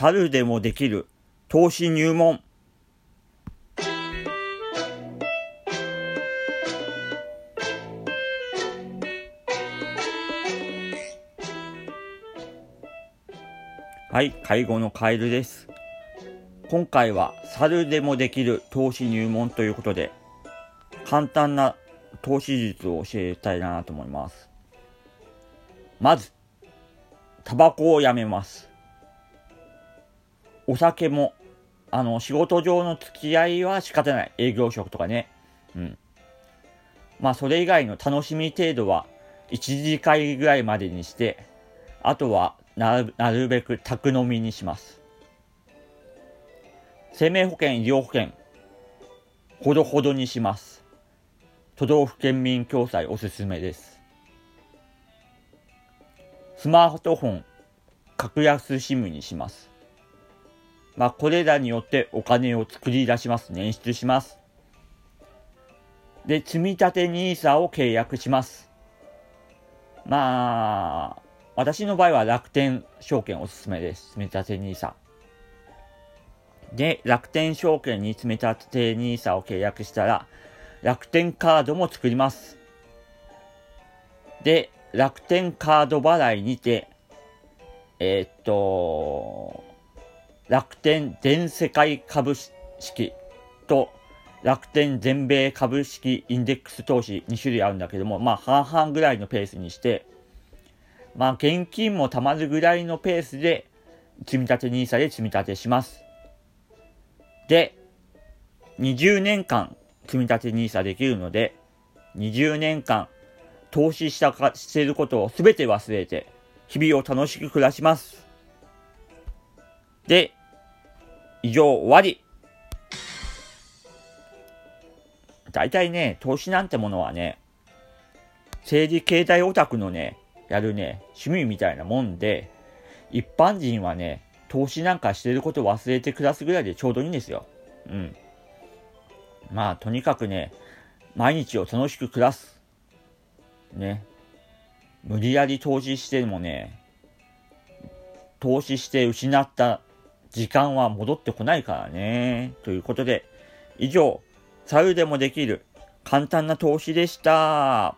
猿でもできる投資入門。はい、介護のカエルです。今回は猿でもできる投資入門ということで、簡単な投資術を教えたいなと思います。まず、タバコをやめます。お酒も、あの、仕事上の付き合いは仕方ない。営業職とかね。うん。まあ、それ以外の楽しみ程度は、1次会ぐらいまでにして、あとはなる、なるべく宅飲みにします。生命保険、医療保険、ほどほどにします。都道府県民共済おすすめです。スマートフォン、格安 SIM にします。まあ、これらによってお金を作り出します。捻出します。で、積立 NISA を契約します。まあ、私の場合は楽天証券おすすめです。積立 NISA。で、楽天証券に積立て NISA を契約したら、楽天カードも作ります。で、楽天カード払いにて、えー、っと、楽天全世界株式と楽天全米株式インデックス投資2種類あるんだけども、まあ半々ぐらいのペースにして、まあ現金も貯まるぐらいのペースで積み立て NISA で積み立てします。で、20年間積み立て NISA できるので、20年間投資したか、していることを全て忘れて、日々を楽しく暮らします。で、以上終わり。大体ね、投資なんてものはね、政治経済オタクのね、やるね、趣味みたいなもんで、一般人はね、投資なんかしてること忘れて暮らすぐらいでちょうどいいんですよ。うん。まあ、とにかくね、毎日を楽しく暮らす。ね。無理やり投資してもね、投資して失った時間は戻ってこないからね。ということで、以上、猿でもできる簡単な投資でした。